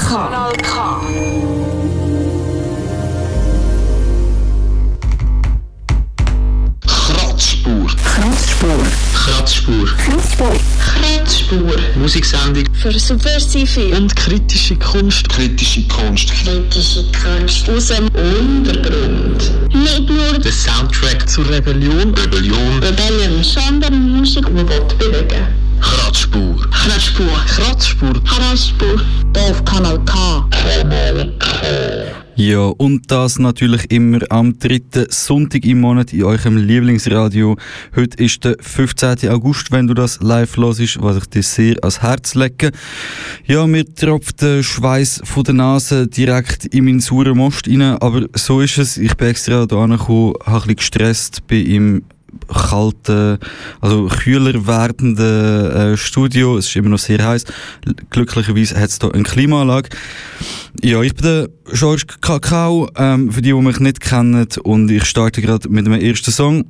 K. Kanal K. Kratzspur. Kratzspur. Kratzspur. Kratzspur. Kratzspur. Musiksendung Für subversive und kritische Kunst. Kritische Kunst. kritische Kunst Aus dem Untergrund. nicht nur Der Soundtrack zur Rebellion. Rebellion. Rebellion, sondern Musik, die will bewegen. Kratzspur. Kratzspur. Kratzspur. Kratzspur. Auf Kanal K. Ja, und das natürlich immer am dritten Sonntag im Monat in eurem Lieblingsradio. Heute ist der 15. August, wenn du das live hörst, was ich dir sehr ans Herz lege. Ja, mir tropft der Schweiß von der Nase direkt in meinen sauren Most rein, aber so ist es. Ich bin extra da angekommen, habe ein bisschen gestresst, bin im kalten, also kühler werdenden äh, Studio. Es ist immer noch sehr heiß. Glücklicherweise hat es hier eine Klimaanlage. Ja, ich bin der George Kakao, ähm, für die, die mich nicht kennen, und ich starte gerade mit meinem ersten Song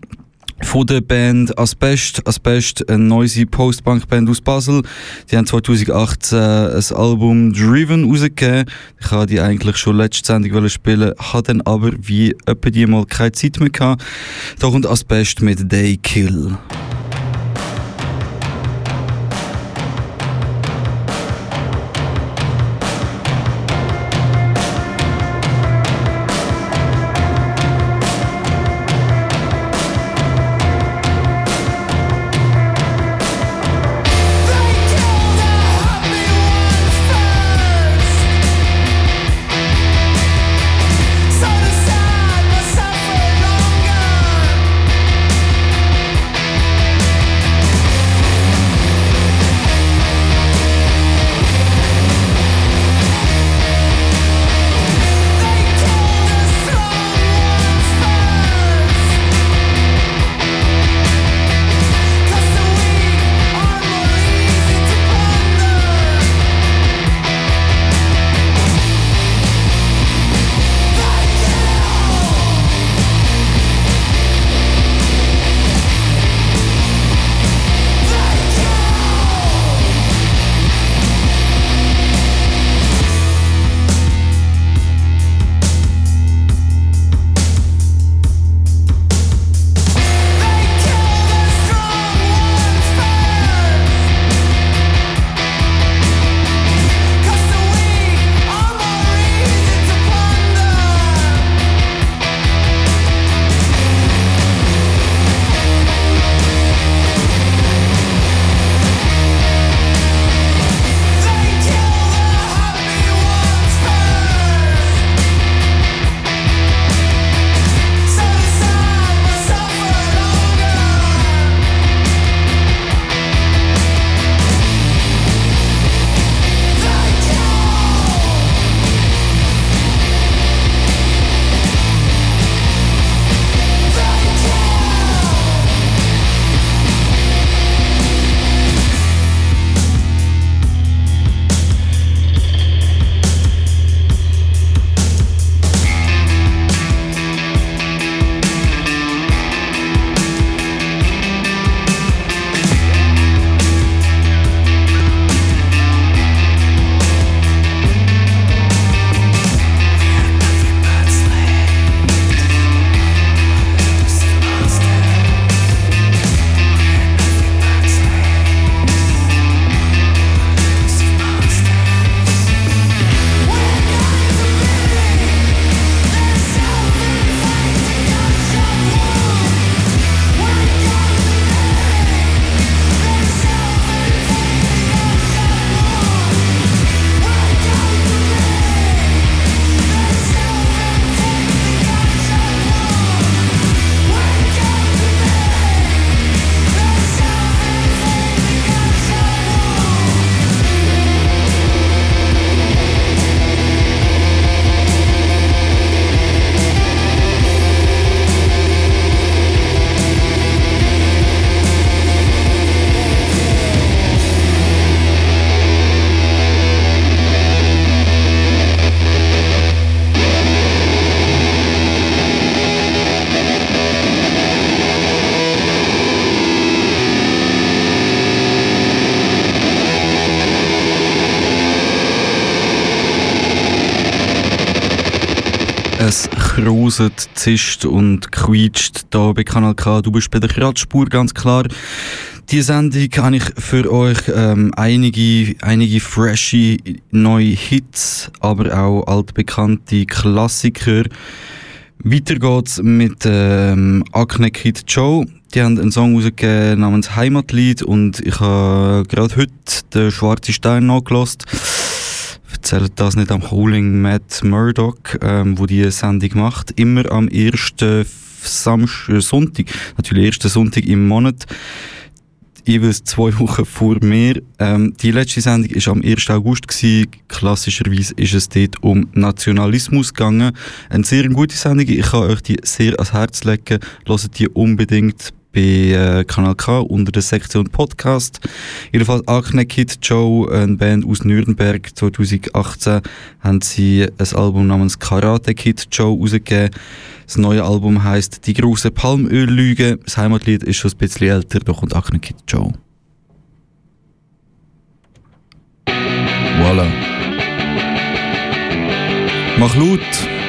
von der Band Asbest. Asbest, eine neue Post-Punk-Band aus Basel. Die haben 2018 ein Album Driven rausgegeben. Ich habe die eigentlich schon letzte Sendung spielen, habe dann aber wie etwa die mal keine Zeit mehr gehabt. Da kommt Asbest mit Day Kill. Gruset, zischt und quietscht da bei Kanal K. Du bist bei der Kratzspur, ganz klar. Die Sendung habe ich für euch ähm, einige, einige freshe neue Hits, aber auch altbekannte Klassiker. Weiter geht's mit ähm, Acne Kid Joe. Die haben einen Song rausgegeben namens Heimatlied und ich habe gerade heute den Schwarzen Stein nachgelost erzählt das nicht am Holding Matt Murdoch, ähm, wo die Sendung macht. Immer am ersten Samstag, äh, Sonntag, natürlich ersten Sonntag im Monat jeweils zwei Wochen vor mir. Ähm, die letzte Sendung war am 1. August. Gewesen. Klassischerweise ist es dort um Nationalismus gegangen. Eine sehr gute Sendung. Ich kann euch die sehr ans Herz legen. Hört die unbedingt bei äh, Kanal K unter der Sektion Podcast. Jedenfalls Acne Kid Joe, eine Band aus Nürnberg, 2018 haben sie ein Album namens Karate Kid Joe rausgegeben. Das neue Album heißt Die große Palmöllüge. Das Heimatlied ist schon ein bisschen älter, da kommt Acne Kid Joe. Voilà. Mach laut!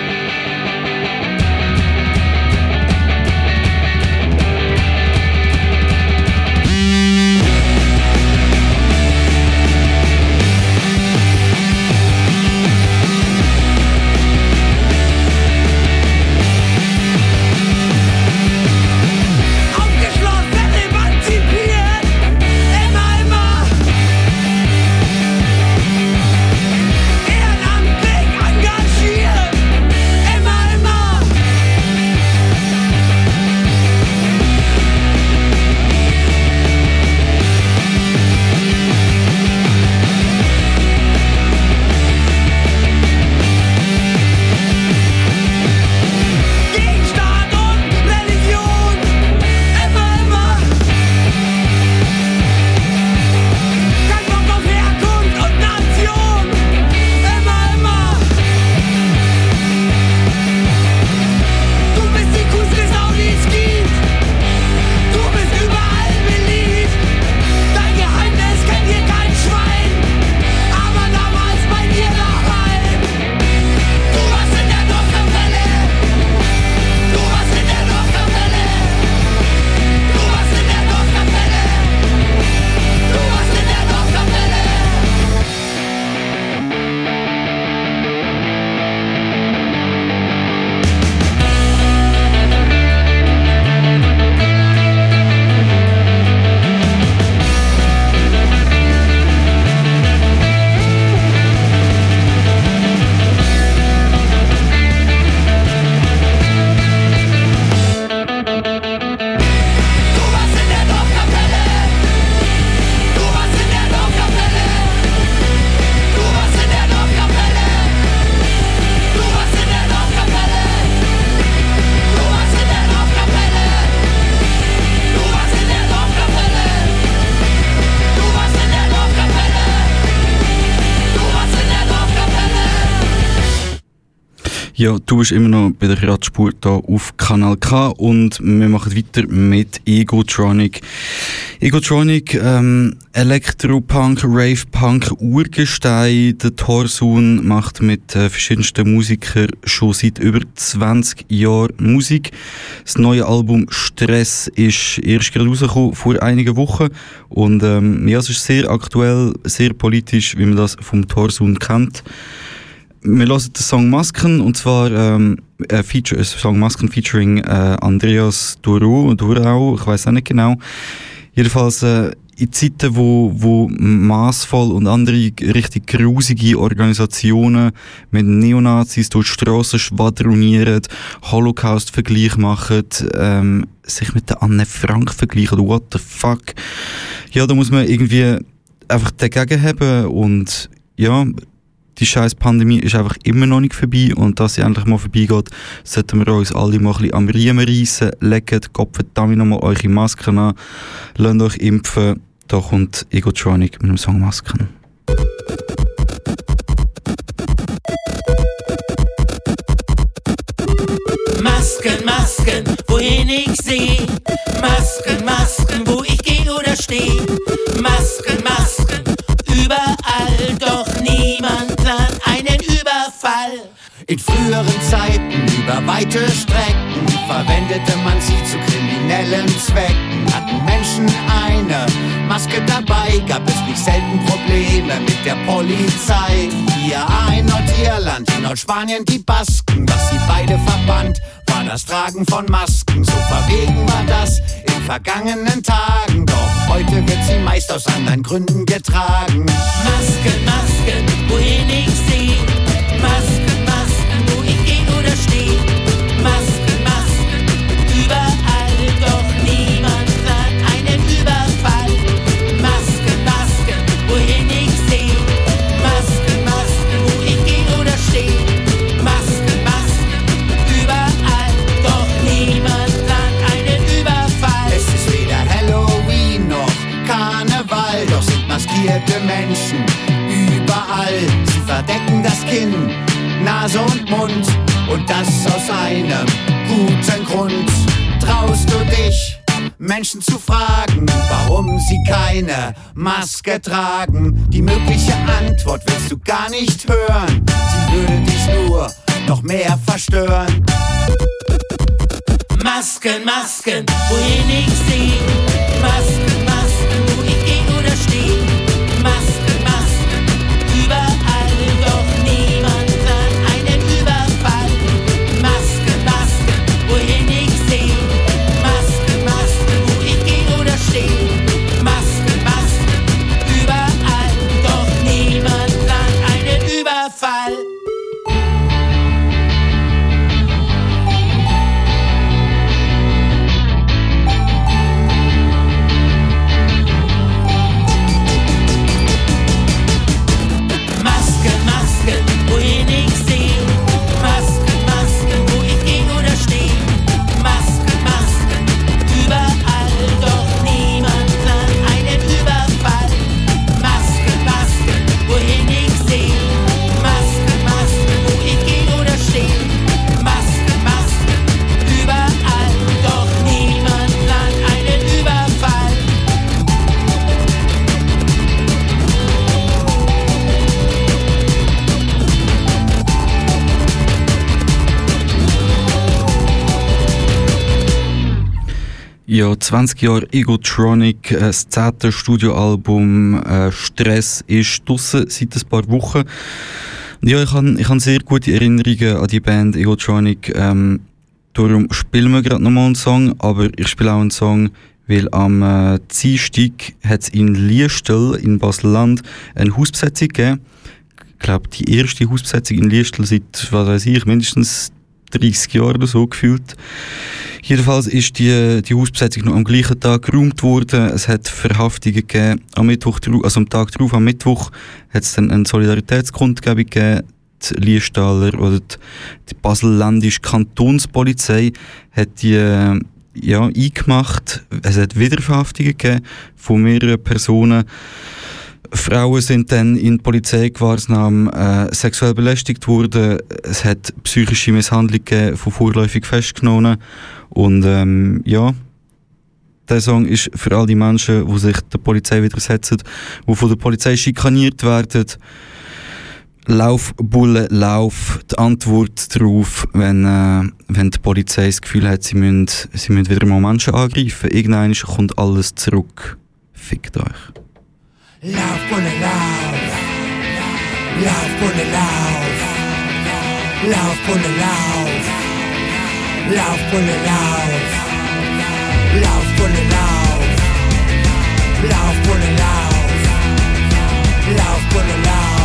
Ja, du bist immer noch bei der Radspur hier auf Kanal K und wir machen weiter mit Egotronic. Egotronic, ähm, Elektropunk, Ravepunk, Urgestein. Der Thorsun macht mit äh, verschiedensten Musikern schon seit über 20 Jahren Musik. Das neue Album Stress ist erst gerade rausgekommen, vor einigen Wochen. Und ähm, ja, es ist sehr aktuell, sehr politisch, wie man das vom Thorsun kennt. Wir hören den Song Masken und zwar ähm, ein, Feature, ein Song Masken featuring äh, Andreas Duro, Durau, ich weiß auch nicht genau. Jedenfalls äh, in Zeiten, wo, wo maßvoll und andere richtig grusige Organisationen mit Neonazis durch die Straßen schwadronieren, Holocaust-Vergleich machen, ähm, sich mit der Anne Frank vergleichen, what the fuck. Ja, da muss man irgendwie einfach dagegen haben und ja, die scheiß Pandemie ist einfach immer noch nicht vorbei und dass sie endlich mal vorbeigeht, sollten wir uns alle mal ein bisschen am Riemen reissen, legt Gottverdammt nochmal eure Masken an, lasst euch impfen, da kommt Egotronic mit dem Song Masken. Masken, Masken, wohin ich seh. Masken, Masken, wo ich geh oder steh. Masken, Masken, überall, doch Überfall. In früheren Zeiten über weite verwendete man sie zu kriminellen Zwecken. Hatten Menschen eine Maske dabei, gab es nicht selten Probleme mit der Polizei. Hier ein Nordirland, in Nordspanien die Basken, was sie beide verband, war das Tragen von Masken. So verwegen war das in vergangenen Tagen, doch heute wird sie meist aus anderen Gründen getragen. Masken, Masken, wohin ich seh. Maskierte Menschen überall. Sie verdecken das Kinn, Nase und Mund und das aus einem guten Grund. Traust du dich? Menschen zu fragen, warum sie keine Maske tragen. Die mögliche Antwort willst du gar nicht hören. Sie würde dich nur noch mehr verstören. Masken, Masken, wohin ich. Masken, Masken, Ja, 20 Jahre Egotronic, äh, das zehnte Studioalbum äh, Stress ist draussen seit ein paar Wochen. Ja, ich habe ich hab sehr gute Erinnerungen an die Band Egotronic. Ähm, darum spielen wir gerade nochmal einen Song, aber ich spiele auch einen Song, weil am äh, Dienstag hat es in Liestel in Basel-Land eine Hausbesetzung gegeben. Ich glaube, die erste Hausbesetzung in Liestel seit, was weiß ich, mindestens 30 Jahren oder so gefühlt. Jedenfalls ist die, die Hausbesetzung noch am gleichen Tag geräumt worden. Es hat Verhaftungen gegeben. Am Mittwoch, also am Tag darauf, am Mittwoch, hat es dann eine Solidaritätskundgebung gegeben. Die Liestaler oder die, die Basel-Ländische Kantonspolizei hat die ja, eingemacht. Es hat wieder Verhaftungen gegeben von mehreren Personen. Frauen sind dann in Polizeigewahrsam äh, sexuell belästigt worden. Es hat psychische Misshandlungen von vorläufig Festgenommenen. Und ähm, ja, der Song ist für all die Menschen, die sich der Polizei widersetzen, die von der Polizei schikaniert werden. Lauf, Bulle, Lauf, die Antwort darauf, wenn, äh, wenn die Polizei das Gefühl hat, sie müssen, sie müssen wieder mal Menschen angreifen. Irgendwann kommt alles zurück. Fickt euch. Love for the love. Love con el love. Love con el love. Love con el love. Love con el love. Love con el love. Love con el love.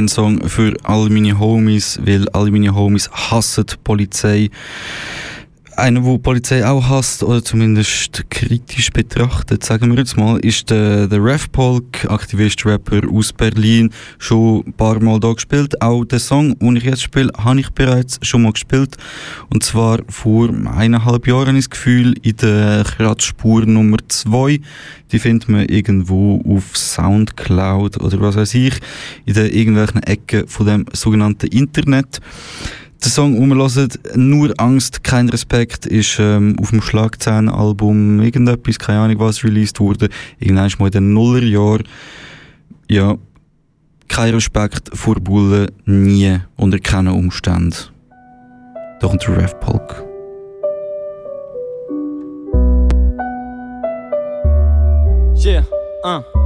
Ein Song für all meine Homies, weil all meine Homies hassen die Polizei. Einer, der die Polizei auch hasst, oder zumindest kritisch betrachtet, sagen wir jetzt mal, ist der, der Ref Polk, Aktivist, Rapper aus Berlin, schon ein paar Mal da gespielt. Auch den Song, den ich jetzt spiele, habe ich bereits schon mal gespielt. Und zwar vor eineinhalb Jahren, das Gefühl, in der Kratzspur Nummer 2. Die findet man irgendwo auf Soundcloud oder was weiß ich, in den irgendwelchen Ecken von dem sogenannten Internet. Song, den wir hören, «Nur Angst, kein Respekt», ist ähm, auf dem Schlagzeilenalbum irgendetwas, keine Ahnung was, released wurde. Irgendwann mal in den Nullerjahren. Ja, kein Respekt vor Bullen, nie, unter keinen Umständen. Kommt der Rev Polk. Yeah, uh.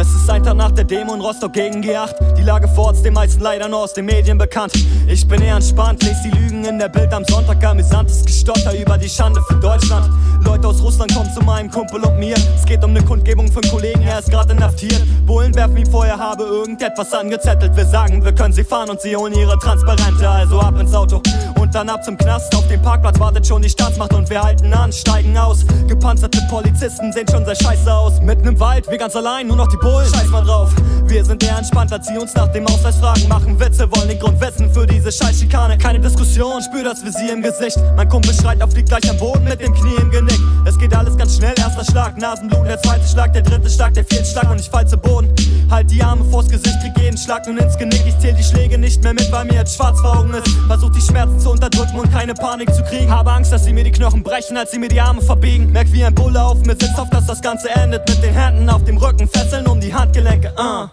Es ist ein Tag nach der Demo in Rostock gegen G8. Die Lage vor Ort den meisten leider nur aus den Medien bekannt. Ich bin eher entspannt, les die Lügen in der Bild am Sonntag. Amüsantes Gestotter über die Schande für Deutschland. Leute aus Russland kommen zu meinem Kumpel und mir. Es geht um eine Kundgebung einen Kollegen, er ist gerade inhaftiert. Bullen werfen ihm vorher habe irgendetwas angezettelt. Wir sagen, wir können sie fahren und sie holen ihre Transparente. Also ab ins Auto und dann ab zum Knast. Auf dem Parkplatz wartet schon die Staatsmacht und wir halten an, steigen aus. Gepanzerte Polizisten sehen schon sehr scheiße aus. Mitten im Wald, wir ganz allein, nur noch die Bullen. Scheiß mal drauf. Wir sind eher entspannt, als sie uns nach dem Ausweis fragen. Machen Witze, wollen den Grund wissen für diese Scheißschikane. Keine Diskussion, spür das Visier im Gesicht. Mein Kumpel schreit auf, liegt gleich am Boden mit dem Knie im Genick. Es geht alles ganz schnell, erster Schlag, Nasenbluten, der zweite Schlag, der dritte Schlag, der vierte Schlag und ich fall zu Boden. Halt die Arme vors Gesicht, krieg jeden Schlag nun ins Genick. Ich zähl die Schläge nicht mehr mit, weil mir jetzt schwarz vor Augen ist. Versuch die Schmerzen zu unterdrücken und keine Panik zu kriegen. Habe Angst, dass sie mir die Knochen brechen, als sie mir die Arme verbiegen. Merk wie ein Bulle auf mir sitzt, auf dass das Ganze endet. Mit den Händen auf dem Rücken, Fesseln um die Handgelenke, uh.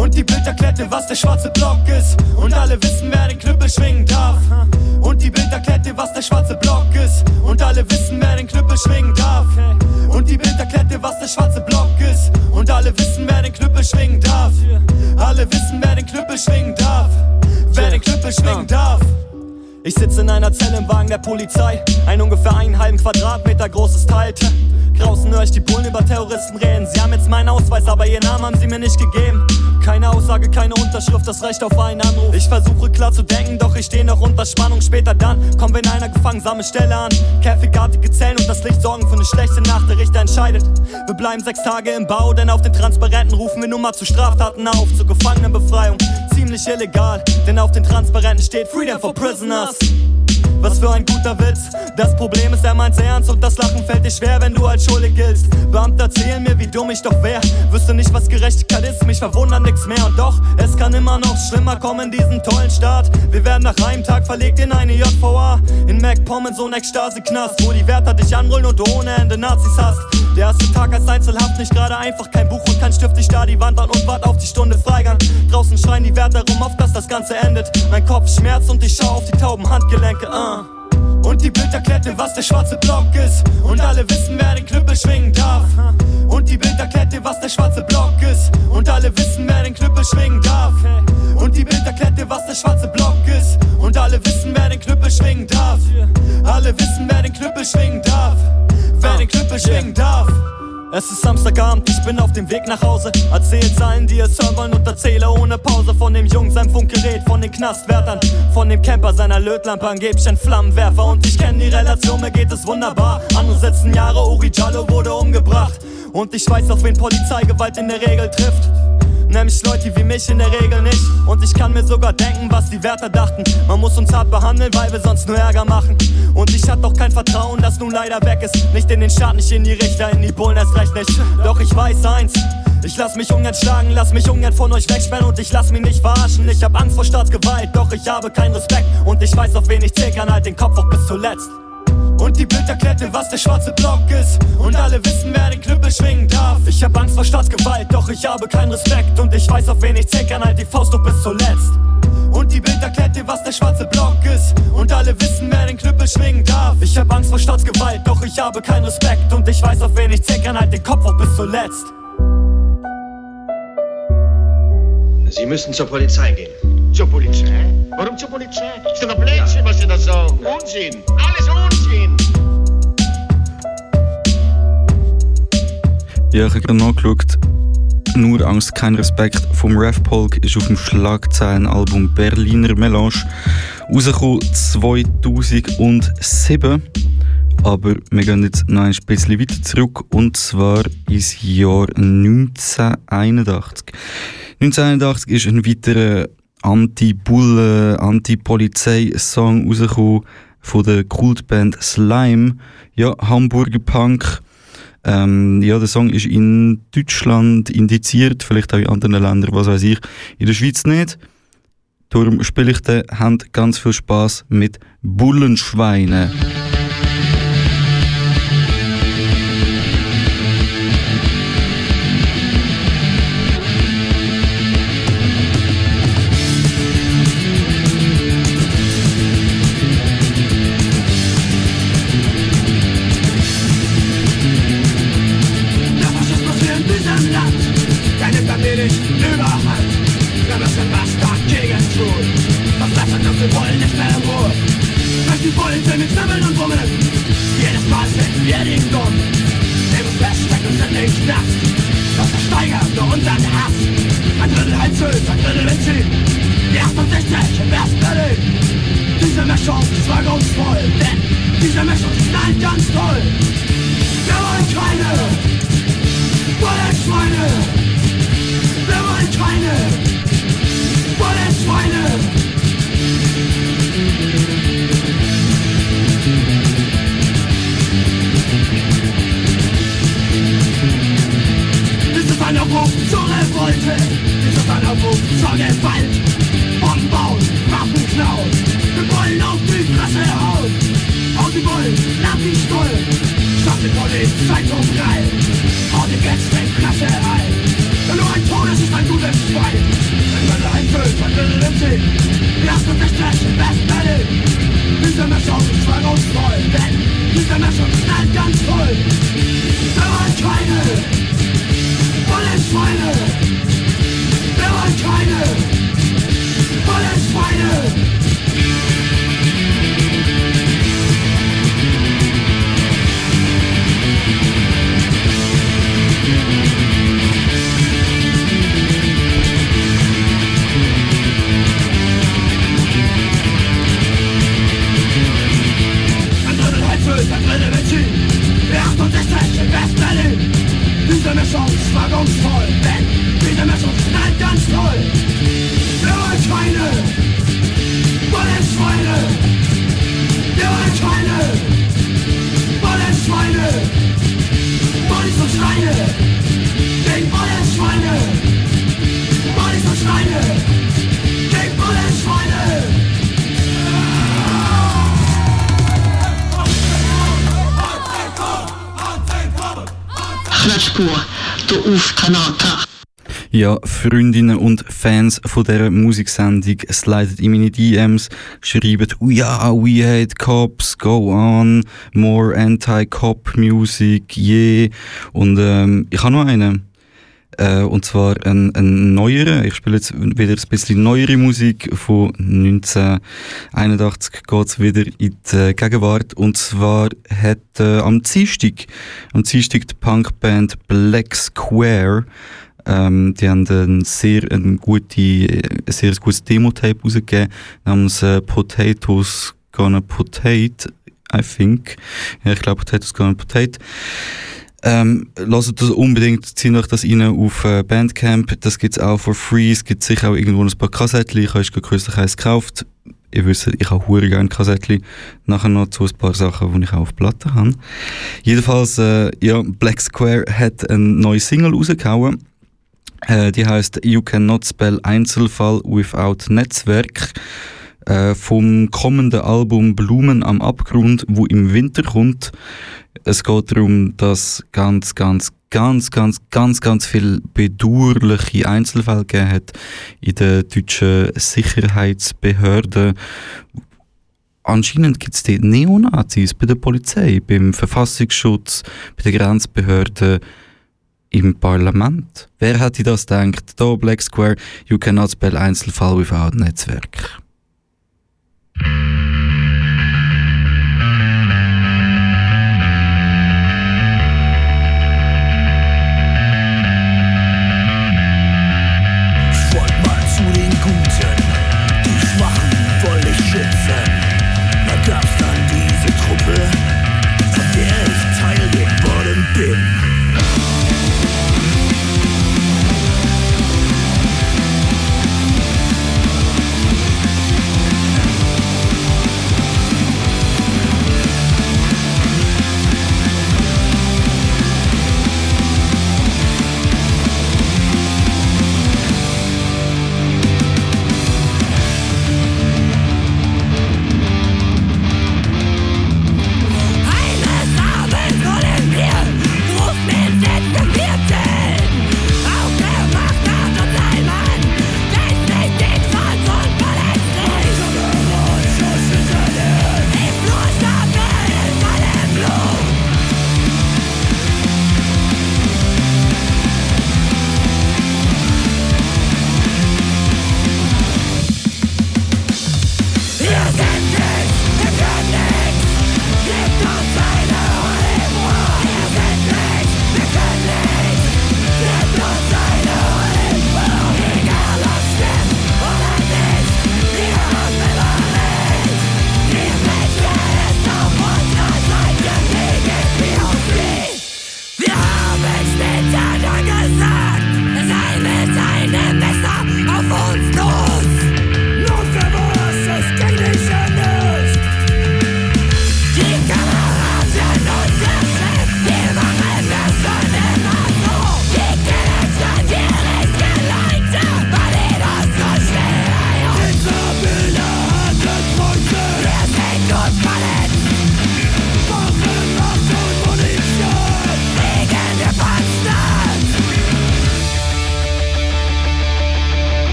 Und die Bild erklärte, was der schwarze Block ist. Und alle wissen, wer den Knüppel schwingen darf. Und die Bild erklärte, was der schwarze Block ist. Und alle wissen, wer den Knüppel schwingen darf. Und die Bild erklärte, was der schwarze Block ist. Und alle wissen, wer den Knüppel schwingen darf. Alle wissen, wer den Knüppel schwingen darf. Wer den Knüppel schwingen darf. Ich sitze in einer Zelle im Wagen der Polizei. Ein ungefähr einen halben Quadratmeter großes Teil. Draußen höre ich die Bullen über Terroristen reden. Sie haben jetzt meinen Ausweis, aber ihren Namen haben sie mir nicht gegeben. Keine Aussage, keine Unterschrift, das reicht auf einen Anruf. Ich versuche klar zu denken, doch ich stehe noch unter Spannung. Später dann kommen wir in einer gefangensame Stelle an. Käfigartige Zellen und das Licht sorgen für eine schlechte Nacht. Der Richter entscheidet. Wir bleiben sechs Tage im Bau, denn auf den Transparenten rufen wir nun mal zu Straftaten auf. Zur Gefangenenbefreiung. Ziemlich illegal, denn auf den Transparenten steht Freedom for Prisoners. house. Was für ein guter Witz. Das Problem ist, er meint's ernst und das Lachen fällt dir schwer, wenn du als schuldig giltst. Beamte erzählen mir, wie dumm ich doch wär. Wüsste nicht, was Gerechtigkeit ist, mich verwundert nix mehr. Und doch, es kann immer noch schlimmer kommen in diesem tollen Staat. Wir werden nach einem Tag verlegt in eine JVA. In MacPommen, so ein Ekstase-Knast, wo die Wärter dich anrollen und du ohne Ende Nazis hast. Der erste Tag als Einzelhaft, nicht gerade einfach, kein Buch und kein Stift, ich da die Wand an und wart auf die Stunde Freigang. Draußen schreien die Wärter rum, auf dass das Ganze endet. Mein Kopf schmerzt und ich schau auf die tauben Handgelenke, uh. Und die Bild erklärte, was der schwarze Block ist. Und alle wissen, wer den Knüppel schwingen darf. Und die Bild erklärte, was der schwarze Block ist. Und alle wissen, wer den Knüppel schwingen darf. Und die Bild erklärte, was der schwarze Block ist. Und alle wissen, wer den Knüppel schwingen darf. Alle wissen, wer den Knüppel schwingen darf. Wer den Knüppel schwingen darf. Es ist Samstagabend, ich bin auf dem Weg nach Hause. Erzähl's allen, die es hören wollen und erzähle ohne Pause von dem Jungen, seinem Funke Gerät von den Knastwärtern. Von dem Camper seiner Lötlampe angeblich ein Flammenwerfer. Und ich kenne die Relation, mir geht es wunderbar. Andere setzen Jahre, Uri Jallo wurde umgebracht. Und ich weiß, auf wen Polizeigewalt in der Regel trifft. Nämlich Leute wie mich in der Regel nicht. Und ich kann mir sogar denken, was die Wärter dachten. Man muss uns hart behandeln, weil wir sonst nur Ärger machen. Und ich hatte auch kein Vertrauen, das nun leider weg ist. Nicht in den Staat, nicht in die Richter, in die Bullen erst recht nicht. Doch ich weiß eins. Ich lass mich ungern schlagen, lass mich ungern von euch wegsperren und ich lass mich nicht verarschen. Ich hab Angst vor Staatsgewalt, doch ich habe keinen Respekt. Und ich weiß, auf wen ich zählen kann, halt den Kopf auch bis zuletzt. Und die Bild dir, was der schwarze Block ist. Und alle wissen, wer den Knüppel schwingen darf. Ich hab Angst vor Staatsgewalt, doch ich habe keinen Respekt. Und ich weiß, auf wen ich kann, halt die Faust doch bis zuletzt. Und die Bild erklärt dir, was der schwarze Block ist. Und alle wissen, wer den Knüppel schwingen darf. Ich hab Angst vor Staatsgewalt, doch ich habe keinen Respekt. Und ich weiß, auf wen ich kann, halt den Kopf auch bis zuletzt. Sie müssen zur Polizei gehen. Zur Polizei? Warum zur Polizei? Ist doch ein Blödsinn, was Sie da sagen. Unsinn. Alles Unsinn. Ja, ich habe gerade nachgeschaut. Nur Angst, kein Respekt vom Ref Polk ist auf dem Schlagzeilenalbum Berliner Melange rausgekommen 2007. Aber wir gehen jetzt noch ein bisschen weiter zurück und zwar ins Jahr 1981. 1981 ist ein weiterer Anti-Bulle, Anti-Polizei-Song rausgekommen von der Kultband Slime. Ja, Hamburger Punk. Ähm, ja, der Song ist in Deutschland indiziert, vielleicht auch in anderen Ländern, was weiß ich. In der Schweiz nicht. Darum spiele ich den, habt ganz viel Spaß mit Bullenschweine. Ist wirkungsvoll Denn diese Mischung knallt ganz toll auf Kanal K. Ja, Freundinnen und Fans von dieser Musiksendung slidet in meine DMs, schreiben, oh ja, we hate cops, go on, more anti-cop music, yeah. Und ähm, ich habe noch einen. Äh, und zwar ein, ein neuerer. Ich spiele jetzt wieder ein bisschen neuere Musik. Von 1981 geht's wieder in die Gegenwart. Und zwar hat äh, am Dienstag, am Dienstag die Punkband Black Square Ähm, die haben ein sehr, ein gute, ein sehr gutes Demo-Tape rausgegeben, namens äh, Potatoes Gonna Potate, I think. Ja, ich glaube Potatoes Gonna Potate. Ähm, lasst das unbedingt, zieht euch das rein auf äh, Bandcamp, das gibt's auch for free, es gibt sicher auch irgendwo ein paar Kassettchen, ich habe kürzlich eins gekauft, ihr wisst, ich habe hure gerne Kassettchen, nachher noch zu ein paar Sachen, die ich auch auf Platte habe. Jedenfalls, äh, ja, Black Square hat eine neue Single rausgehauen, äh, die heißt You Cannot Spell Einzelfall Without Netzwerk äh, vom kommenden Album Blumen am Abgrund, wo im Winter kommt. Es geht darum, dass ganz, ganz, ganz, ganz, ganz, ganz viel bedauerliche Einzelfälle gegeben hat in den deutschen Sicherheitsbehörden. Anscheinend gibt es dort Neonazis bei der Polizei, beim Verfassungsschutz, bei den Grenzbehörden, im Parlament. Wer hätte das gedacht? Da Black Square, you cannot spell Einzelfall without Netzwerk. Thank you.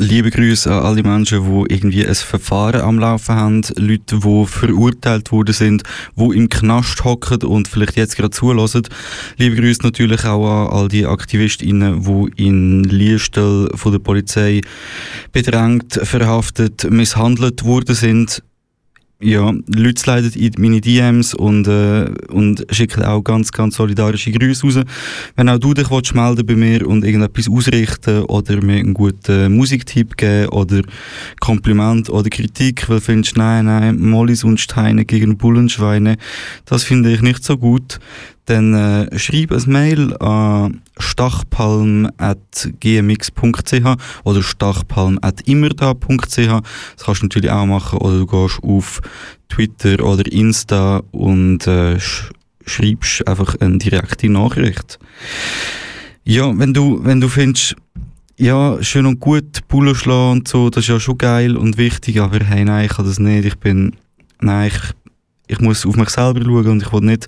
Liebe Grüße an alle Menschen, die irgendwie ein Verfahren am Laufen haben, Leute, die verurteilt worden sind, die im Knast hocken und vielleicht jetzt gerade zulassen. Liebe Grüße natürlich auch an all die AktivistInnen, die in Liestel von der Polizei bedrängt, verhaftet, misshandelt worden sind. Ja, Leute leiten in meine DMs und, äh, und schicken auch ganz, ganz solidarische Grüße raus. Wenn auch du dich willst melden bei mir und irgendetwas ausrichten oder mir einen guten Musiktipp geben oder Kompliment oder Kritik, weil findest, nein, nein, Mollis und Steine gegen Bullenschweine, das finde ich nicht so gut, dann äh, schreib ein Mail an stachpalm.gmx.ch oder stachpalm.immerda.ch. Das kannst du natürlich auch machen oder du gehst auf Twitter oder Insta und äh, sch schreibst einfach eine direkte Nachricht. Ja, wenn du, wenn du findest, ja, schön und gut, Bullen schlagen und so, das ist ja schon geil und wichtig, aber hey, nein, ich kann das nicht, ich bin, nein, ich, ich muss auf mich selber schauen und ich will nicht,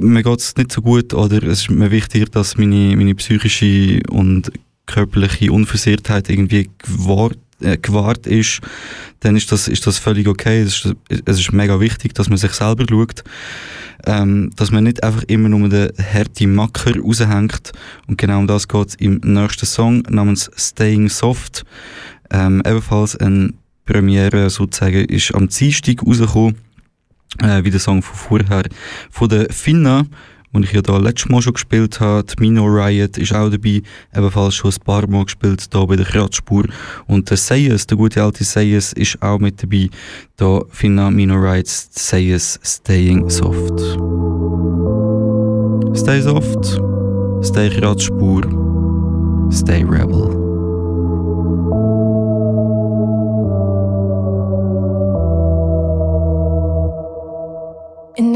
mir geht es nicht so gut oder es ist mir wichtiger, dass meine, meine psychische und körperliche Unversehrtheit irgendwie gewahrt, äh, gewahrt ist, dann ist das, ist das völlig okay. Es ist, es ist mega wichtig, dass man sich selber schaut, ähm, dass man nicht einfach immer nur den harten Macker raushängt. Und genau um das geht im nächsten Song namens Staying Soft. Ähm, ebenfalls eine Premiere sozusagen ist am Dienstag rausgekommen, äh, wie der Song von vorher, von der Finna den ich ja da letztes Mal schon gespielt habe. Die Mino Riot ist auch dabei, ebenfalls schon ein paar Mal gespielt, da bei der Kratzspur. Und der Sayes, der gute alte Sayes, ist auch mit dabei. Da finden Mino Riot Sayes Staying Soft. Stay soft, stay Kratzspur, stay Rebel.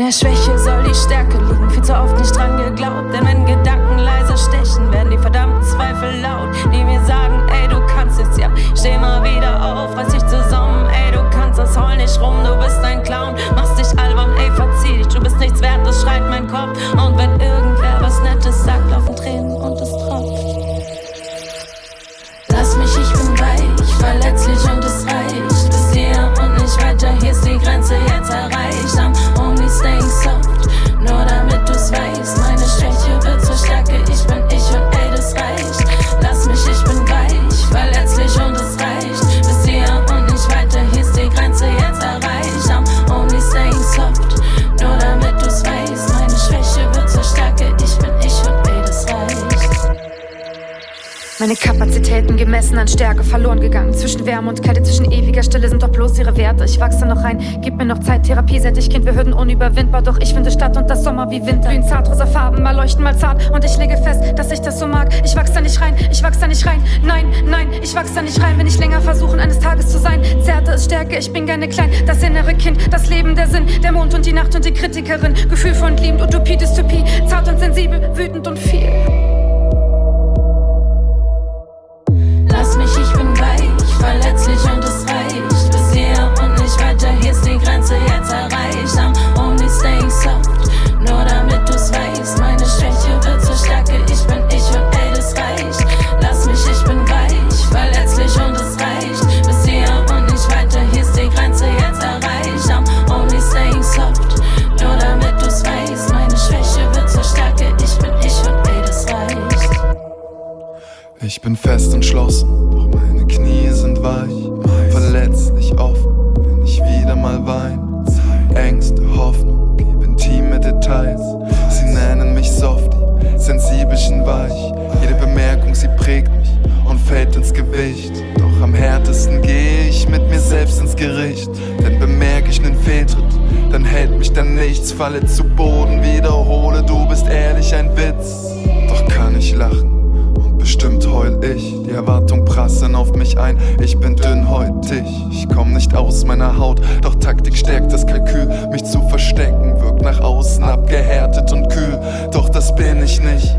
Der Schwäche soll die Stärke liegen, viel zu oft nicht dran geglaubt. Denn wenn Gedanken leise stechen, werden die verdammten Zweifel laut, die mir sagen, ey, du kannst es ja. Steh mal wieder auf, reiß dich zusammen, ey, du kannst das Heul nicht rum, du bist ein Clown, machst dich albern, ey, verzieh dich, du bist nichts wert, das schreit mein Kopf. Und wenn Gemessen an Stärke verloren gegangen. Zwischen Wärme und Kälte, zwischen ewiger Stille sind doch bloß ihre Werte. Ich wachse noch rein, gib mir noch Zeit. Therapie seit ich Kind, wir Hürden unüberwindbar. Doch ich finde Stadt und das Sommer wie Winter. Blühen zartrosa Farben, mal leuchten, mal zart. Und ich lege fest, dass ich das so mag. Ich wachse da nicht rein, ich wachse da nicht rein. Nein, nein, ich wachse da nicht rein. Wenn ich länger versuchen, eines Tages zu sein. Zärte ist Stärke, ich bin gerne klein. Das innere Kind, das Leben, der Sinn. Der Mond und die Nacht und die Kritikerin. Gefühl von liebend, Utopie, Dystopie. Zart und sensibel, wütend und viel. Falle zu Boden, wiederhole, du bist ehrlich ein Witz. Doch kann ich lachen. Bestimmt heul ich, die Erwartung prassen auf mich ein. Ich bin dünnhäutig, ich komm nicht aus meiner Haut. Doch Taktik stärkt das Kalkül, mich zu verstecken, wirkt nach außen abgehärtet und kühl. Doch das bin ich nicht.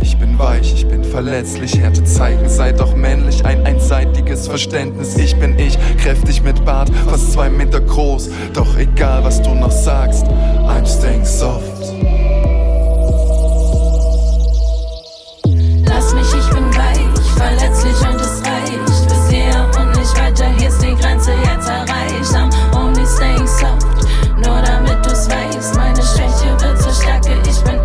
Ich bin weich, ich bin verletzlich, Härte zeigen, sei doch männlich, ein einseitiges Verständnis. Ich bin ich, kräftig mit Bart, fast zwei Meter groß. Doch egal, was du noch sagst, I'm staying soft. Lass mich, ich bin weich, verletzlich und es reicht. Bis hier und nicht weiter, hier ist die Grenze jetzt erreicht. I'm only staying soft, nur damit du's weißt. Meine Schwäche wird zur Stärke, ich bin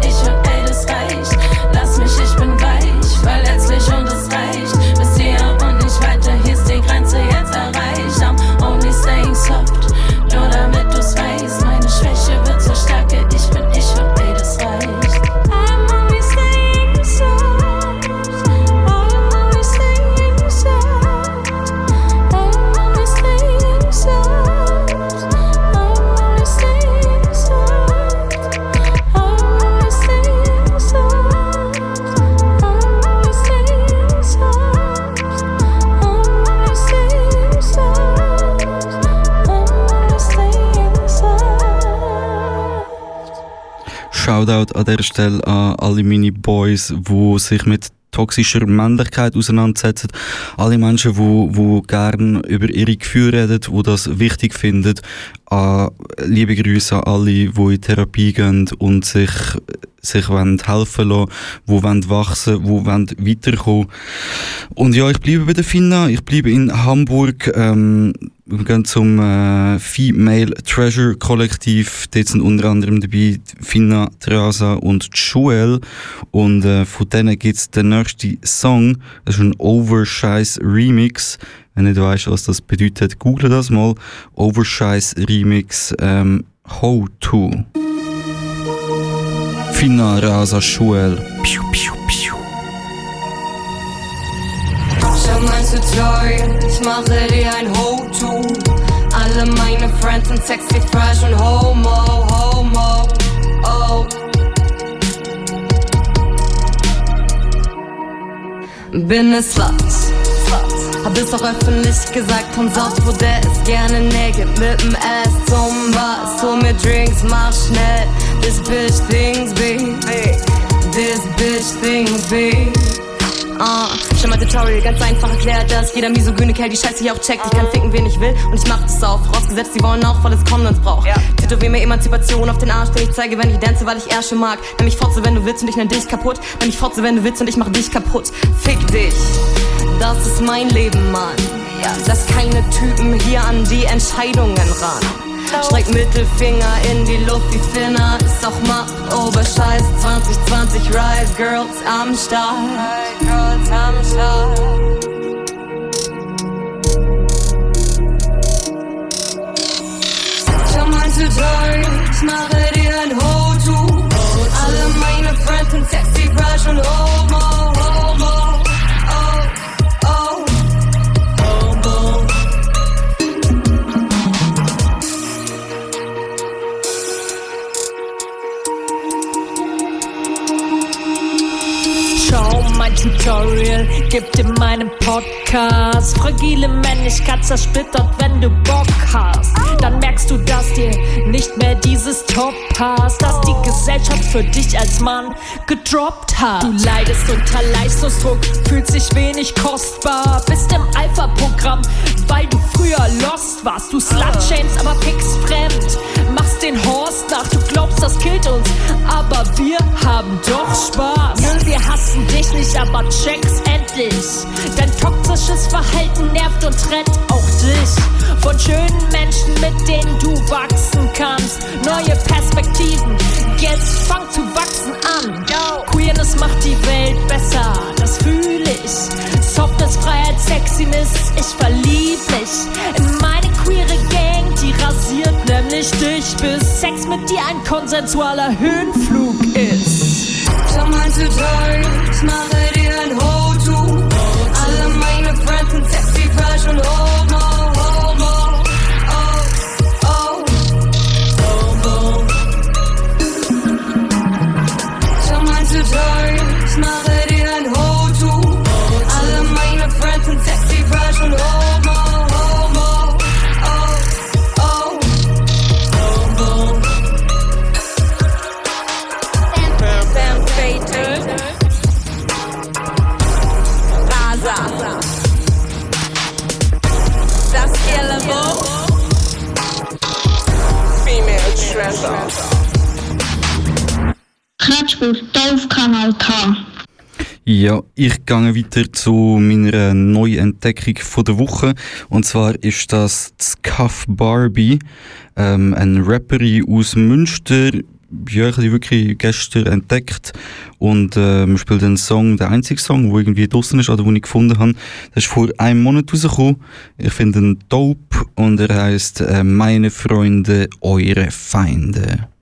Shoutout an dieser Stelle an alle meine Boys, die sich mit toxischer Männlichkeit auseinandersetzen. Alle Menschen, wo, wo gern über ihre Gefühle reden, wo das wichtig finden. Äh, liebe Grüße an alle, die in Therapie gehen und sich sich helfen lassen, die wollen wachsen, die wollen weiterkommen. Und ja, ich bleibe bei der Finna, ich bleibe in Hamburg, ähm, wir gehen zum äh, Female Treasure Kollektiv. Dort sind unter anderem dabei Finna, Teresa und Joel. Und äh, von denen gibt's den nächsten Song. Das ist ein Overscheiß Remix. Wenn du nicht weißt, was das bedeutet, google das mal. Overscheiß Remix ähm, How To. Finna, Rasa, Joel. Piu, piu, piu. Schau mein Tutorial, ich mache dir ein Ho-To. Alle meine Friends sind sexy, fresh und homo, homo, oh. Bin ne Slut, hab es auch öffentlich gesagt, und sagt, wo der ist gerne naked mit'm Ass zum Bass. Hol mir Drinks, mach schnell, this bitch things big, this bitch things big. Uh, schon mal Tutorial, ganz einfach erklärt, dass jeder misogyne Kerl die Scheiße hier auch checkt. Ich kann ficken, wen ich will und ich mach das auch. Vorausgesetzt, sie wollen auch, weil es Konsens braucht. Ja. Tätowier mir Emanzipation auf den Arsch, den ich zeige, wenn ich dance, weil ich Ärsche mag. Nenn mich Fotze, wenn du willst und ich nenn dich kaputt. Nenn mich Fotze, wenn du willst und ich mach dich kaputt. Fick dich, das ist mein Leben, Mann. Lass keine Typen hier an die Entscheidungen ran. Streck Mittelfinger in die Luft wie Finner, ist auch Macht, Oberscheiß 2020 Rise Girls am Start. Girls am Start. Mein Tutorial, ich mache dir ein Ho-To. Alle meine Friends sind sexy, fresh und homo, Schau mein Tutorial, gibt in meinem Podcast. Fragile Männlichkeit zersplittert, wenn du Bock hast. Dann merkst du, dass dir nicht mehr dieses Top passt. Dass die Gesellschaft für dich als Mann gedroppt hat. Du leidest unter Leistungsdruck, fühlst dich wenig kostbar. Bist im Alpha-Programm, weil du früher lost warst. Du slut-shames, aber pickst fremd. Machst den Horst nach, du glaubst, das killt uns. Aber wir haben doch Spaß. Nö, wir hassen dich nicht, aber check's endlich. Dein toxisches Verhalten nervt und trennt auch dich von schönen Menschen, mit denen du wachsen kannst. Neue Perspektiven, jetzt fang zu wachsen an. Queerness macht die Welt besser, das fühle ich. Softness, Freiheit, Sexiness, ich verlieb mich in meine queere Gang, die rasiert nämlich dich, bis Sex mit dir ein konsensualer Höhenflug ist. Ich mache dir ein Ho-To. Alle meine Friends sind sexy, fresh und homo, Kretschbur, auf K. Ja, ich gehe weiter zu meiner neuen Entdeckung von der Woche. Und zwar ist das Scuff Barbie, ähm, eine Rapperin aus Münster. Ja, ich habe wirklich gestern entdeckt. Und äh, man spielt einen Song, der einzige Song, der irgendwie draußen ist oder den ich gefunden habe. Der ist vor einem Monat rausgekommen. Ich finde ihn dope und er heißt äh, Meine Freunde, eure Feinde.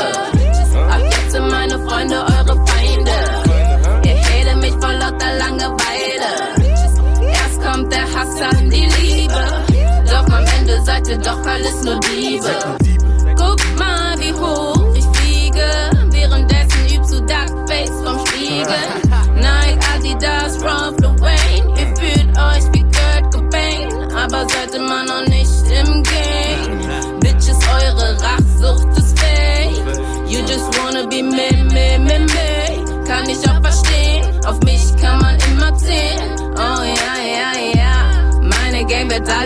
Nur Diebe. Ab jetzt sind meine Freunde eure Feinde. Ihr hatet mich vor lauter Langeweile. Erst kommt der Hass, dann die Liebe. seid ihr doch alles nur Diebe.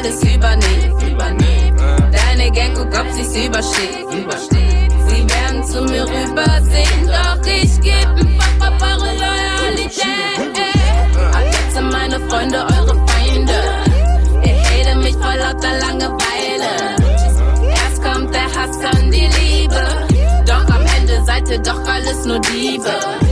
Alles übernehmen. Deine Gang guckt, ob sie's übersteht. Sie werden zu mir rübersehen, doch ich geb ein Fuck auf eure Loyalität. Ab sind meine Freunde eure Feinde. Ihr hatet mich vor lauter Langeweile. Erst kommt der Hass, dann die Liebe. Doch am Ende seid ihr doch alles nur Diebe.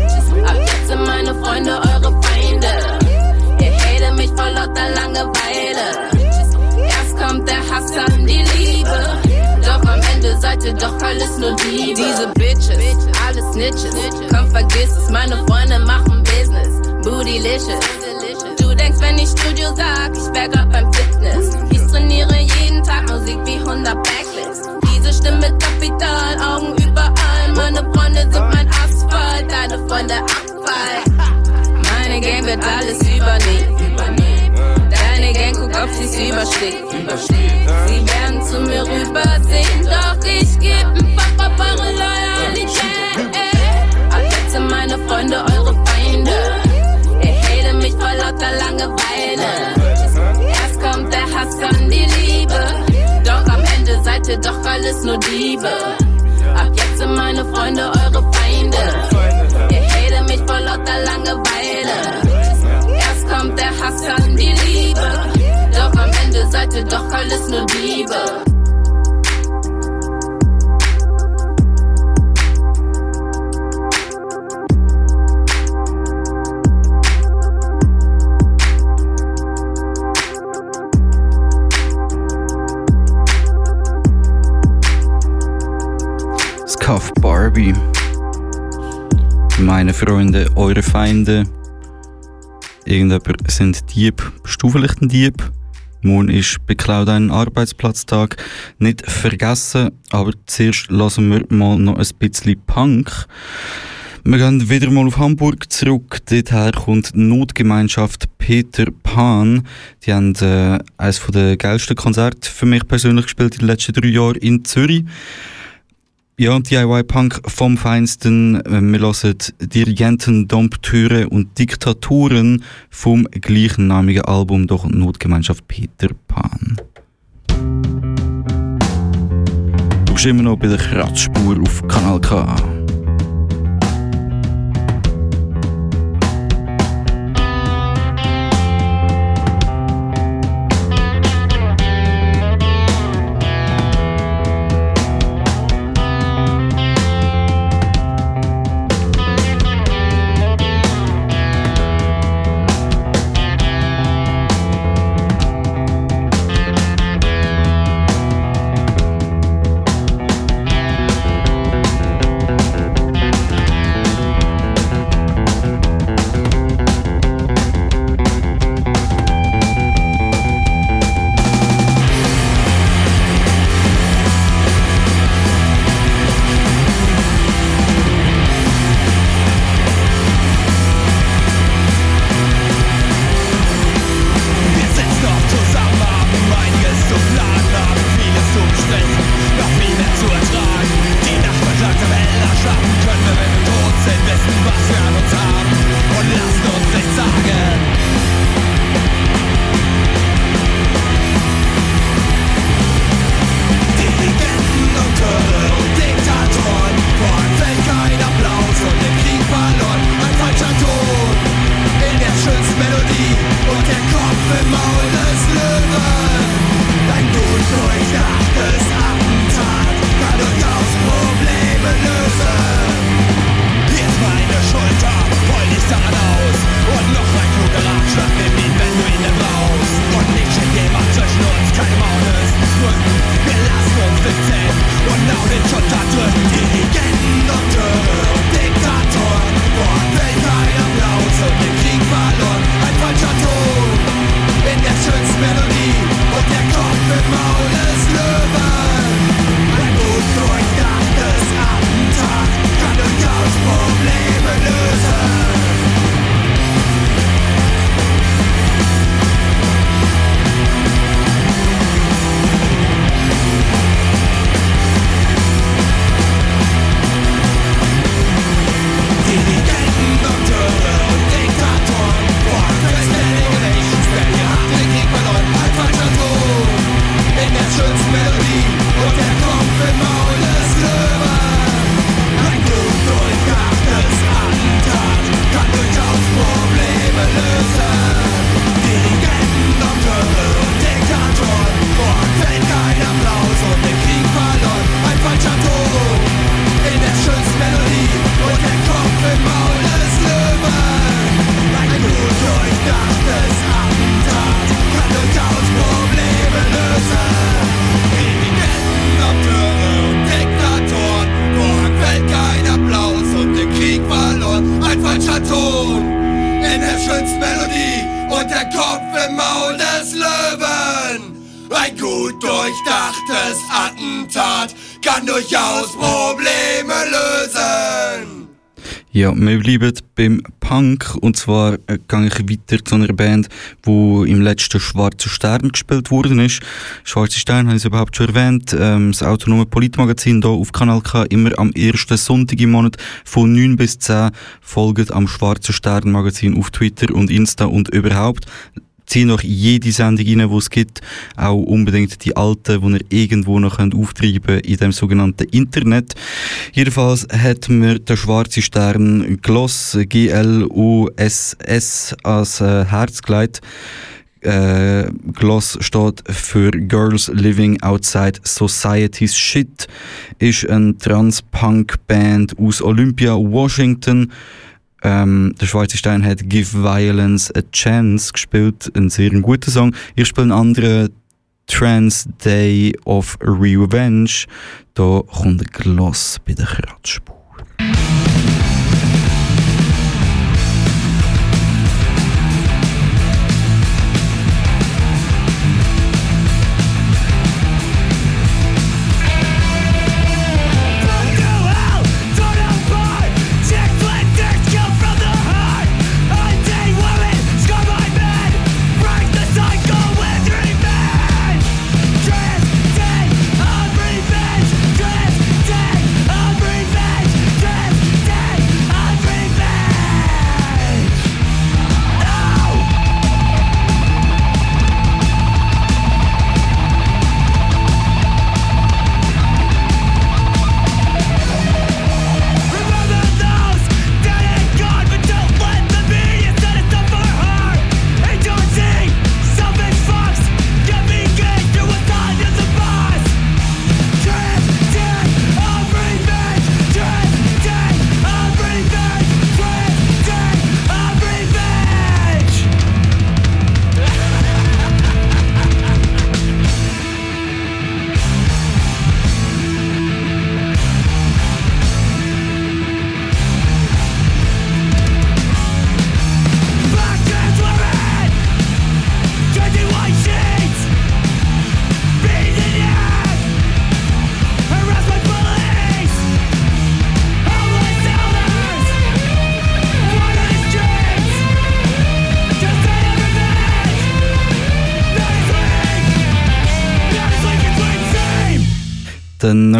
Die Liebe. Doch am Ende seid ihr doch alles nur Diebe. Diese Bitches, alles Snitches. Komm, vergiss es, meine Freunde machen Business. Bootylicious. Du denkst, wenn ich Studio sag, ich wär grad beim Fitness. Ich trainiere jeden Tag Musik wie 100 Backlist. Diese Stimme Kapital, Augen überall. Meine Freunde sind mein Asphalt, deine Freunde Abfall. Meine Gang wird alles übernehmen. Deine Gang guckt, ob sie's übersteht. Sie werden zu mir rübersehen, doch ich geb ein Fuck auf eure Loyalität. Ab jetzt sind meine Freunde eure Feinde. Ihr hatet mich vor lauter Langeweile. Erst kommt der Hass, dann die Liebe. Doch am Ende seid ihr doch alles nur Diebe. Ab jetzt sind meine Freunde eure Feinde. Ihr hatet mich vor lauter Langeweile. Kommt der Hass, dann die Liebe. Doch am Ende seid ihr doch alles nur Diebe. Scuff Barbie. Meine Freunde, eure Feinde. Irgendjemand sind Dieb. Bist Dieb? Morgen ist beklaut einen Arbeitsplatztag. Nicht vergessen, aber zuerst lassen wir mal noch ein bisschen Punk. Wir gehen wieder mal auf Hamburg zurück. Dorthin kommt Notgemeinschaft Peter Pan. Die haben äh, eines der geilsten Konzerte für mich persönlich gespielt in den letzten drei Jahren in Zürich. Ja, DIY-Punk vom Feinsten. Äh, Wir hören Dirigenten, Dompteure und Diktaturen vom gleichnamigen Album durch Notgemeinschaft Peter Pan. Du bist immer noch bei der Kratzspur auf Kanal K. Out into dark zwar äh, gehe ich weiter zu einer Band, wo im letzten Schwarze Stern gespielt worden ist. Schwarze Stern habe ich überhaupt schon erwähnt. Ähm, das autonome Politmagazin hier auf Kanal K immer am ersten Sonntag im Monat von 9 bis 10 folgt am Schwarze Stern Magazin auf Twitter und Insta und überhaupt ziehen noch jede Sendung rein, die es gibt. Auch unbedingt die alten, die ihr irgendwo noch könnt auftreiben in dem sogenannten Internet. Jedenfalls hat mir der schwarze Stern Gloss G-L-U-S-S als äh, Herz gelegt. Äh, Gloss steht für Girls Living Outside Society's Shit, ist eine Trans-Punk-Band aus Olympia, Washington. Ähm, der Schweizer Stein hat Give Violence a Chance gespielt, ein sehr guter Song. Ich spiele einen anderen Trans Day of Revenge. Da kommt ein Gloss bei der Kratzspur.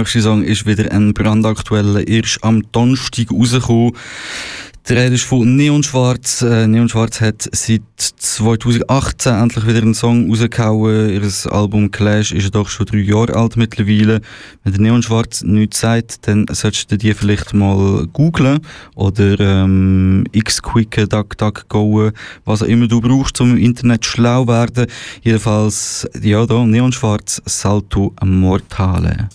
Nächste Song ist wieder ein brandaktueller, erst am Donnerstag rausgekommen. Der Rede ist von Neon Schwarz. Äh, Neon Schwarz hat seit 2018 endlich wieder einen Song rausgehauen. Ihr Album Clash ist doch schon drei Jahre alt mittlerweile. Wenn der Neon Schwarz nichts sagt, dann solltest du die vielleicht mal googlen oder ähm, x-quicken, DuckDuckGo, was auch immer du brauchst, um im Internet schlau werden. Jedenfalls, ja, da, Neon Schwarz, Salto Mortale.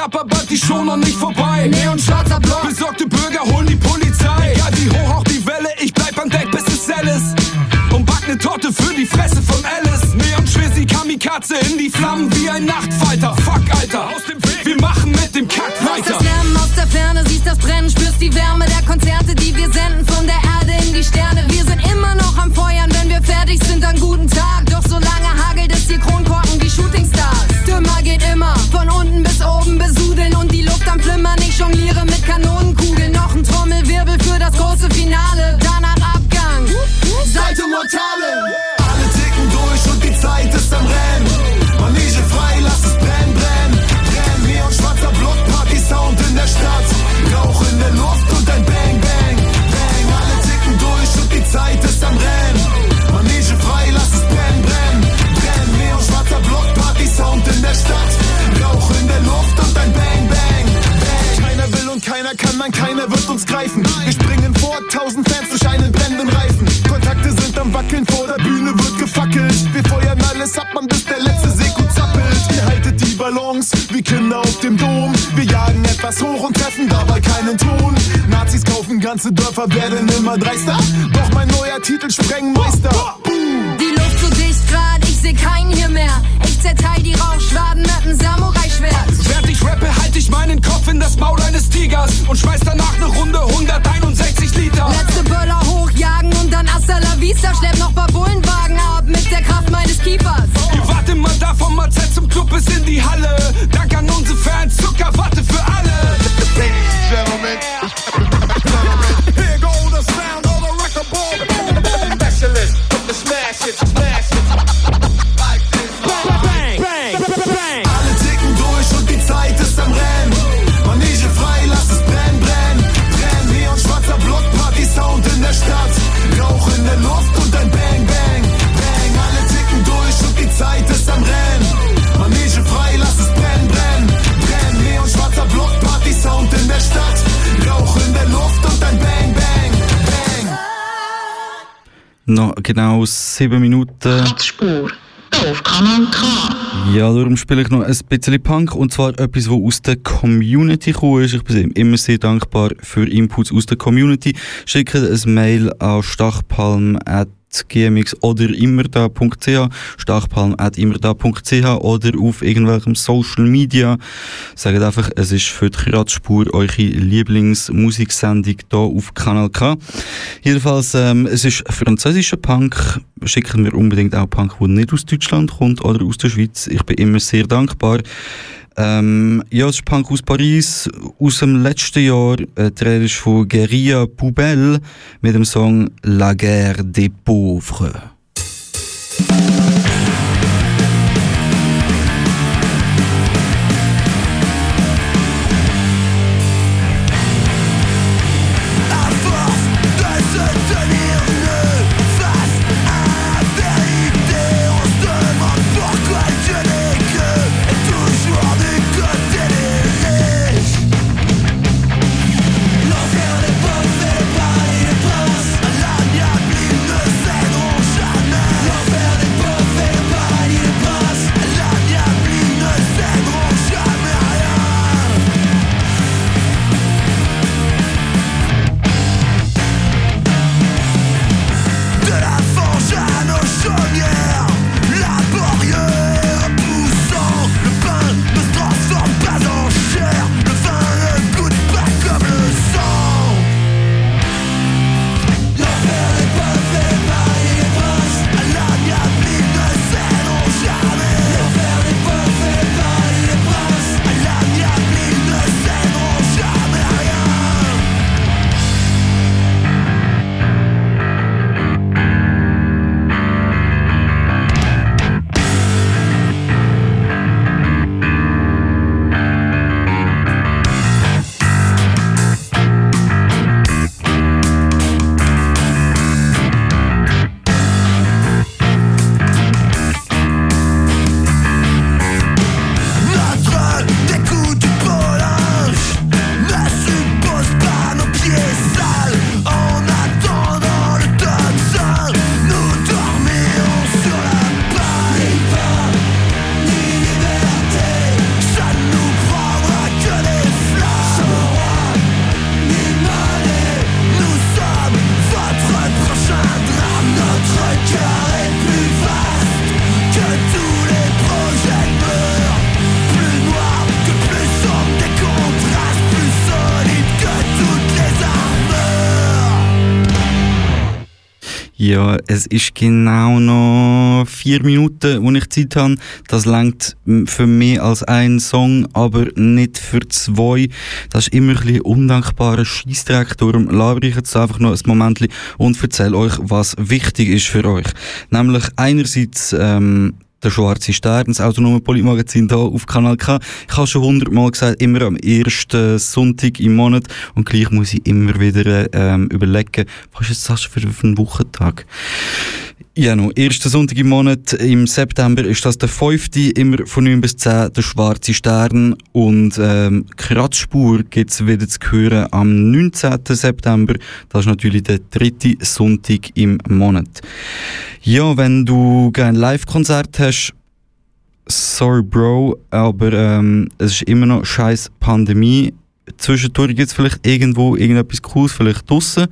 Aber die schon noch nicht vorbei. Neon schwarzer Block. Besorgte Bürger holen die Polizei. Egal wie hoch auch die Welle, ich bleib an Deck, bis es hell ist. Und back ne Torte für die Fresse von Alice. Neon Schwizzy, Kamikaze in die Flammen wie ein Nachtfighter. Fuck, Alter, aus dem Weg. Wir machen mit dem Kack Hörst weiter. das Lärmen aus der Ferne, siehst das Brennen, spürst die Wärme Salto Mortale. Etwas hoch und treffen dabei keinen Ton. Nazis kaufen ganze Dörfer, werden immer dreister. Doch mein neuer Titel Sprengmeister. Die seh keinen hier mehr. Ich zerteil die Rauchschwaden mit nem Samurai-Schwert. Während ich rappe, halt ich meinen Kopf in das Maul eines Tigers und schmeiß danach ne Runde 161 Liter. Letzte Böller hochjagen und dann hasta la vista. Schlepp noch paar Bullenwagen ab mit der Kraft meines Kiefers. Wir warten mal da vom AZ zum Club bis in die Halle. Dank an unsere Fans, Zuckerwatte für alle. Gentlemen, Here go the sound of the record ball. specialist from the smash it, smash Noch genau sieben Minuten. Spur auf Kanal K. Ja, darum spiele ich noch ein bisschen Punk und zwar etwas, was aus der Community gekommen ist. Ich bin immer sehr dankbar für Inputs aus der Community. Schickt ein Mail an stachpalm.gmx oder immerda.ch, stachpalm.immerda.ch oder auf irgendwelchem Social Media. Sagt einfach, es ist für die Kratzspur eure Lieblingsmusiksendung hier auf Kanal K. Jedenfalls, ähm, es ist französischer Punk. Schicken wir unbedingt auch Punk, der nicht aus Deutschland kommt oder aus der Schweiz. Ich bin immer sehr dankbar. Ähm, ja, es ist Punk aus Paris, aus dem letzten Jahr. Äh, ist von Guerilla Poubelle mit dem Song La Guerre des Pauvres. Ja, es ist genau noch vier Minuten, wo ich Zeit habe. Das langt für mehr als einen Song, aber nicht für zwei. Das ist immer ein bisschen undankbarer Scheissdreck. Darum labere ich jetzt einfach noch ein Moment und erzähle euch, was wichtig ist für euch. Nämlich einerseits, ähm, der schwarze Stern, das autonome Politmagazin hier auf Kanal K. Ich habe schon hundertmal gesagt, immer am ersten Sonntag im Monat und gleich muss ich immer wieder ähm, überlegen, was ist das für ein Wochentag? Ja, noch. Erster Sonntag im Monat im September ist das der fünfte, immer von 9 bis 10, der schwarze Stern. Und ähm, Kratzspur gibt es wieder zu hören am 19. September. Das ist natürlich der dritte Sonntag im Monat. Ja, wenn du gerne Live-Konzert hast, sorry Bro, aber ähm, es ist immer noch scheiß Pandemie zwischendurch gibt es vielleicht irgendwo irgendetwas Cooles, vielleicht draussen.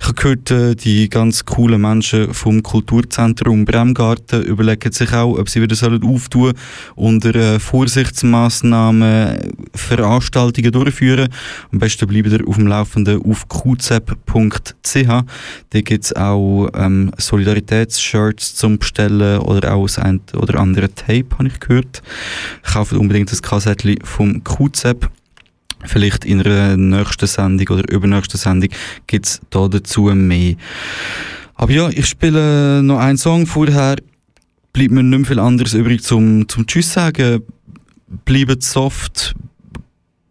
Ich habe gehört, äh, die ganz coolen Menschen vom Kulturzentrum Bremgarten überlegen sich auch, ob sie wieder sollen auftun unter äh, Vorsichtsmaßnahmen Veranstaltungen durchführen. Am besten bleiben ihr auf dem Laufenden auf qzep.ch. Da gibt es auch ähm, Solidaritätsshirts zum Bestellen oder auch das ein oder andere Tape, habe ich gehört. Kauft unbedingt das Kassettchen vom QZEP. Vielleicht in einer nächsten Sendung oder übernächsten Sendung gibt es da dazu mehr. Aber ja, ich spiele noch einen Song vorher. Bleibt mir nicht mehr viel anderes übrig zum, zum Tschüss sagen. Bleibt soft,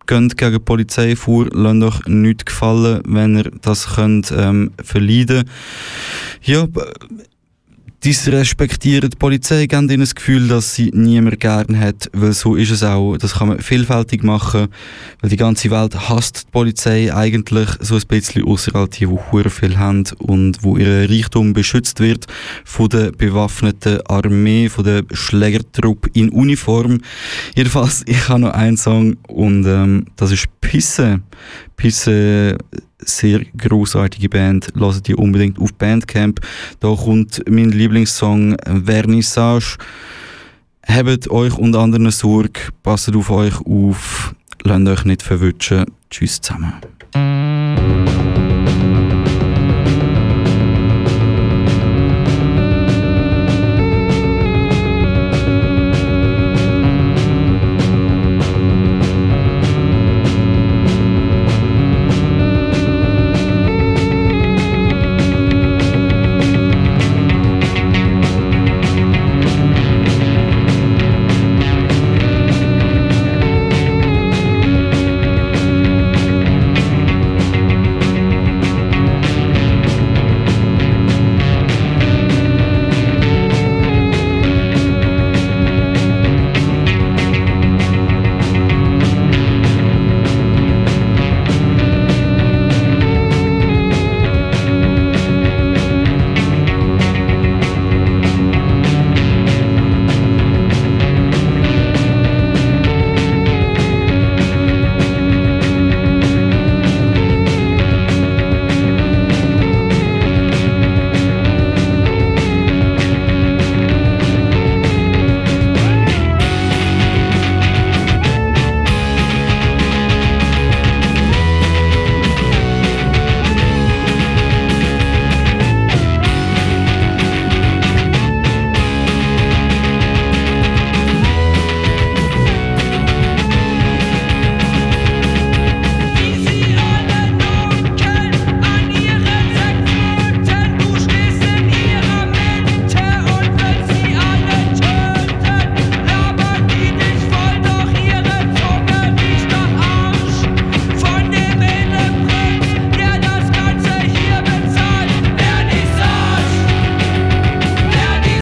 geht gegen die Polizei vor, lasst euch nichts gefallen, wenn ihr das könnt ähm, verleiden. Ja, disrespektieren die Polizei, geben ihnen das Gefühl, dass sie niemand gern hat, weil so ist es auch. Das kann man vielfältig machen, weil die ganze Welt hasst die Polizei eigentlich so ein bisschen, außer all die, die hure viel haben und wo ihr Reichtum beschützt wird von der bewaffneten Armee, von der Schlägertruppe in Uniform. Jedenfalls, ich habe noch einen Song und ähm, das ist Pisse. Pisse sehr großartige Band. Lasst die unbedingt auf Bandcamp. Da kommt mein Lieblingssong Vernissage. Habt euch und anderen Sorge, passt auf euch auf, lasst euch nicht verwutschen. Tschüss zusammen.